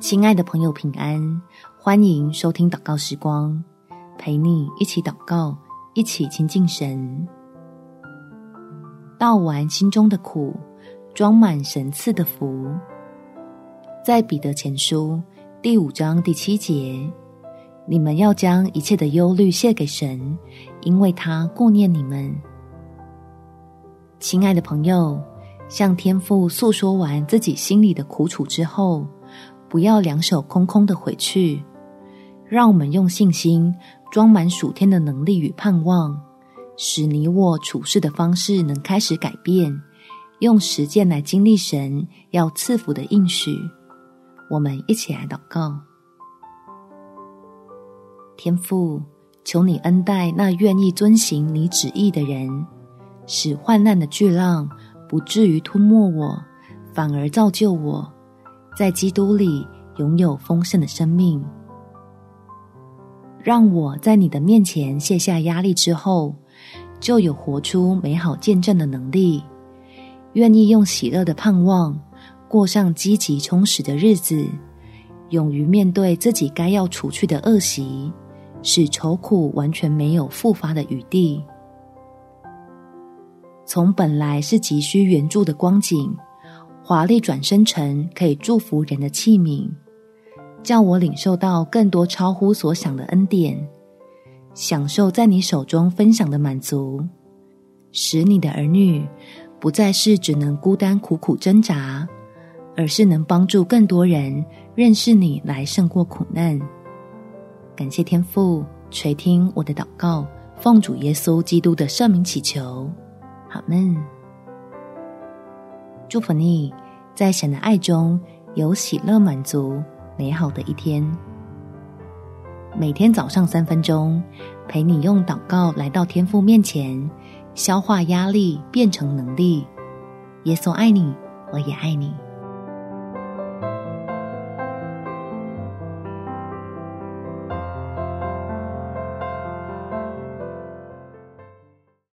亲爱的朋友，平安！欢迎收听祷告时光，陪你一起祷告，一起亲近神。倒完心中的苦，装满神赐的福。在彼得前书第五章第七节，你们要将一切的忧虑卸给神，因为他顾念你们。亲爱的朋友，向天父诉说完自己心里的苦楚之后，不要两手空空的回去，让我们用信心装满属天的能力与盼望，使你我处事的方式能开始改变，用实践来经历神要赐福的应许。我们一起来祷告：天父，求你恩待那愿意遵行你旨意的人，使患难的巨浪不至于吞没我，反而造就我。在基督里拥有丰盛的生命，让我在你的面前卸下压力之后，就有活出美好见证的能力。愿意用喜乐的盼望过上积极充实的日子，勇于面对自己该要除去的恶习，使愁苦完全没有复发的余地。从本来是急需援助的光景。华丽转生成可以祝福人的器皿，叫我领受到更多超乎所想的恩典，享受在你手中分享的满足，使你的儿女不再是只能孤单苦苦挣扎，而是能帮助更多人认识你来胜过苦难。感谢天父垂听我的祷告，奉主耶稣基督的圣名祈求，阿们。祝福你，在神的爱中有喜乐满足美好的一天。每天早上三分钟，陪你用祷告来到天父面前，消化压力，变成能力。耶稣爱你，我也爱你。